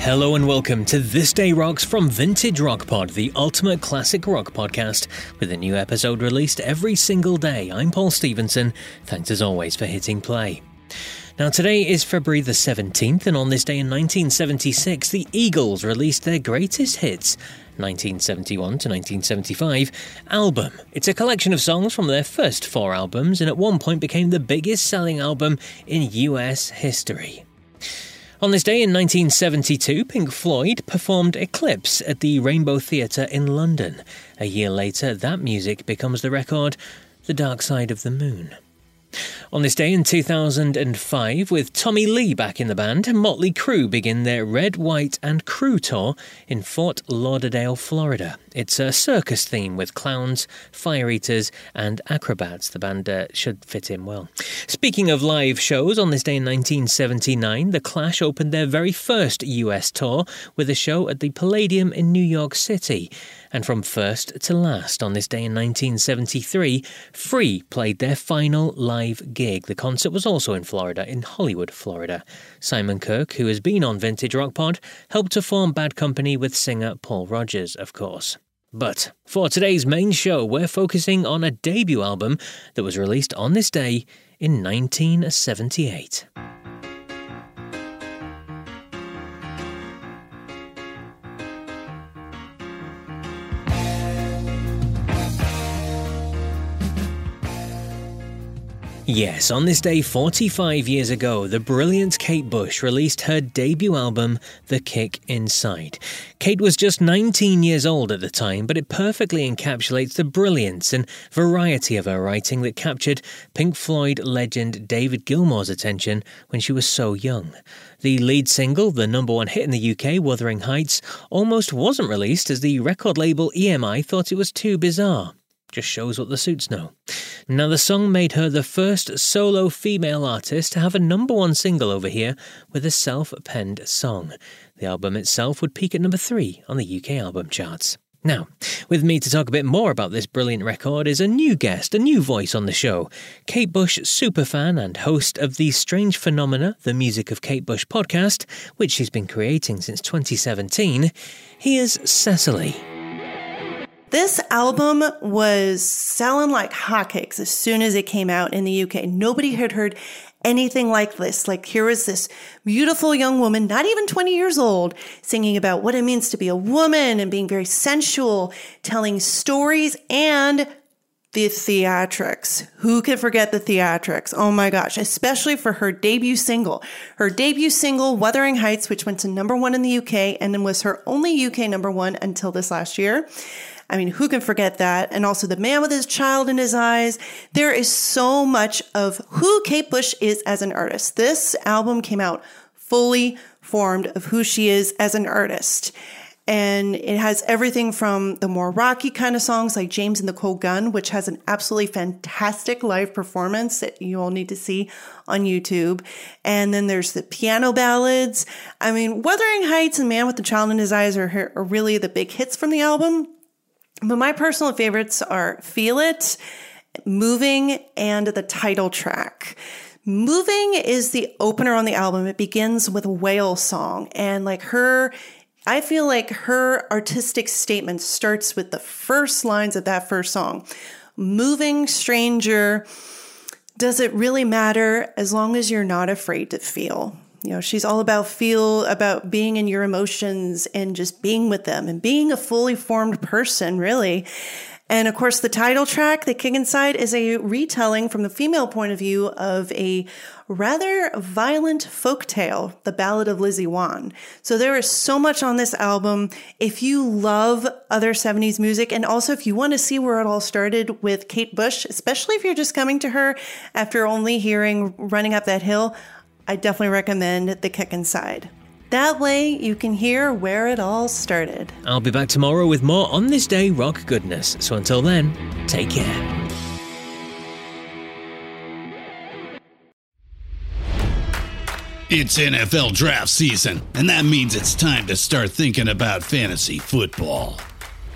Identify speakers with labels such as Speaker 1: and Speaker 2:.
Speaker 1: Hello and welcome to This Day Rocks from Vintage Rock Pod, the ultimate classic rock podcast, with a new episode released every single day. I'm Paul Stevenson. Thanks as always for hitting play. Now, today is February the 17th, and on this day in 1976, the Eagles released their greatest hits 1971 to 1975 album. It's a collection of songs from their first four albums, and at one point became the biggest selling album in US history. On this day in 1972, Pink Floyd performed Eclipse at the Rainbow Theatre in London. A year later, that music becomes the record The Dark Side of the Moon. On this day in 2005, with Tommy Lee back in the band, Motley Crue begin their Red, White, and Crue tour in Fort Lauderdale, Florida. It's a circus theme with clowns, fire eaters, and acrobats. The band uh, should fit in well. Speaking of live shows, on this day in 1979, The Clash opened their very first US tour with a show at the Palladium in New York City. And from first to last, on this day in 1973, Free played their final live gig. The concert was also in Florida, in Hollywood, Florida. Simon Kirke, who has been on Vintage Rock Pod, helped to form Bad Company with singer Paul Rodgers, of course. But for today's main show, we're focusing on a debut album that was released on this day in 1978. Yes, on this day 45 years ago, the brilliant Kate Bush released her debut album, The Kick Inside. Kate was just 19 years old at the time, but it perfectly encapsulates the brilliance and variety of her writing that captured Pink Floyd legend David Gilmour's attention when she was so young. The lead single, the number one hit in the UK, Wuthering Heights, almost wasn't released as the record label EMI thought it was too bizarre. Just shows what the suits know. Now, the song made her the first solo female artist to have a number one single over here with a self penned song. The album itself would peak at number three on the UK album charts. Now, with me to talk a bit more about this brilliant record is a new guest, a new voice on the show. Kate Bush superfan and host of the Strange Phenomena, the Music of Kate Bush podcast, which she's been creating since 2017. Here's Cecily.
Speaker 2: This album was selling like hotcakes as soon as it came out in the UK. Nobody had heard anything like this. Like here was this beautiful young woman, not even 20 years old, singing about what it means to be a woman and being very sensual, telling stories and the theatrics. Who can forget the theatrics? Oh my gosh, especially for her debut single. Her debut single, Wuthering Heights, which went to number one in the UK and was her only UK number one until this last year. I mean, who can forget that? And also the man with his child in his eyes. There is so much of who Kate Bush is as an artist. This album came out fully formed of who she is as an artist. And it has everything from the more rocky kind of songs like James and the Cold Gun, which has an absolutely fantastic live performance that you all need to see on YouTube. And then there's the piano ballads. I mean, Wuthering Heights and Man with the Child in His Eyes are, are really the big hits from the album. But my personal favorites are Feel It, Moving, and the title track. Moving is the opener on the album. It begins with a whale song and like her I feel like her artistic statement starts with the first lines of that first song. Moving stranger, does it really matter as long as you're not afraid to feel? You know, she's all about feel, about being in your emotions and just being with them and being a fully formed person, really. And of course, the title track, The Kick Inside, is a retelling from the female point of view of a rather violent folk tale, The Ballad of Lizzie Wan. So there is so much on this album. If you love other 70s music, and also if you want to see where it all started with Kate Bush, especially if you're just coming to her after only hearing Running Up That Hill, I definitely recommend The Kick Inside. That way you can hear where it all started.
Speaker 1: I'll be back tomorrow with more on this day rock goodness. So until then, take care.
Speaker 3: It's NFL draft season, and that means it's time to start thinking about fantasy football.